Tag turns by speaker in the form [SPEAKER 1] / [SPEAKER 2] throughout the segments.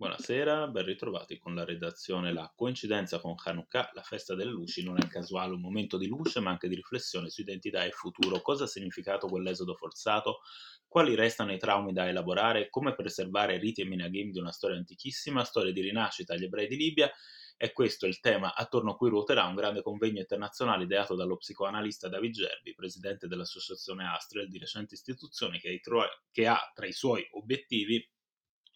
[SPEAKER 1] Buonasera, ben ritrovati con la redazione. La coincidenza con Hanukkah, la festa delle luci, non è casuale un momento di luce ma anche di riflessione su identità e futuro. Cosa ha significato quell'esodo forzato? Quali restano i traumi da elaborare? Come preservare riti e minagim di una storia antichissima, storia di rinascita agli ebrei di Libia? E questo è il tema attorno a cui ruoterà un grande convegno internazionale ideato dallo psicoanalista David Gerbi, presidente dell'associazione Astrel, di recente istituzione che ha tra i suoi obiettivi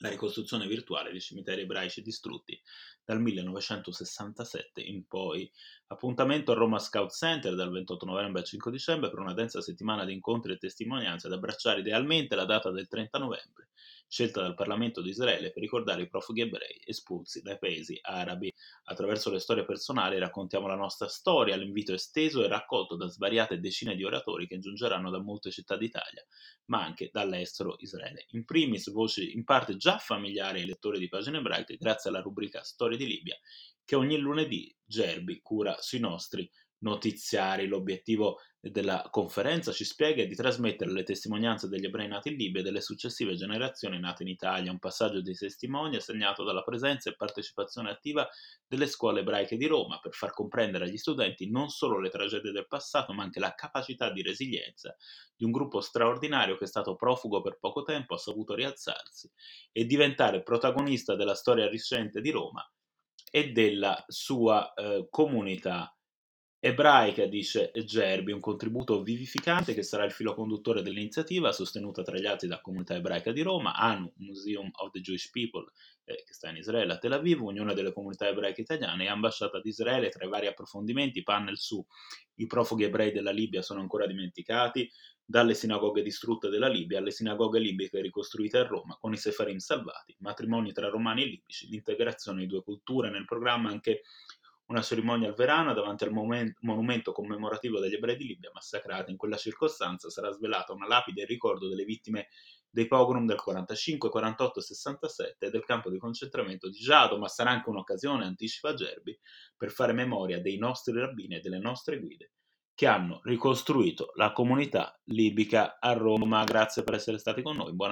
[SPEAKER 1] la ricostruzione virtuale dei cimiteri ebraici distrutti dal 1967 in poi. Appuntamento al Roma Scout Center dal 28 novembre al 5 dicembre per una densa settimana di incontri e testimonianze ad abbracciare idealmente la data del 30 novembre, scelta dal Parlamento di Israele per ricordare i profughi ebrei espulsi dai paesi arabi. Attraverso le storie personali raccontiamo la nostra storia, l'invito esteso e raccolto da svariate decine di oratori che giungeranno da molte città d'Italia, ma anche dall'estero Israele. In primis voci in parte già familiari ai lettori di pagine ebraiche grazie alla rubrica Storie di Libia che ogni lunedì Gerbi cura sui nostri notiziari. L'obiettivo della conferenza ci spiega di trasmettere le testimonianze degli ebrei nati in Libia e delle successive generazioni nate in Italia, un passaggio di testimoni segnato dalla presenza e partecipazione attiva delle scuole ebraiche di Roma per far comprendere agli studenti non solo le tragedie del passato, ma anche la capacità di resilienza di un gruppo straordinario che è stato profugo per poco tempo, ha saputo rialzarsi e diventare protagonista della storia recente di Roma e della sua eh, comunità ebraica, dice Gerbi, un contributo vivificante che sarà il filo conduttore dell'iniziativa, sostenuta tra gli altri dalla comunità ebraica di Roma, ANU, Museum of the Jewish People, eh, che sta in Israele a Tel Aviv, Unione delle Comunità Ebraiche Italiane e Ambasciata di Israele. Tra i vari approfondimenti, panel su i profughi ebrei della Libia sono ancora dimenticati, dalle sinagoghe distrutte della Libia alle sinagoghe libiche ricostruite a Roma, con i sefarim salvati, matrimoni tra romani e libici, l'integrazione di due culture nel programma anche una cerimonia al Verano davanti al monumento commemorativo degli ebrei di Libia massacrati. In quella circostanza sarà svelata una lapide in ricordo delle vittime dei pogrom del 45, 48 e 67 e del campo di concentramento di Giado, ma sarà anche un'occasione, anticipa Gerbi, per fare memoria dei nostri rabbini e delle nostre guide che hanno ricostruito la comunità libica a Roma. Grazie per essere stati con noi. Buona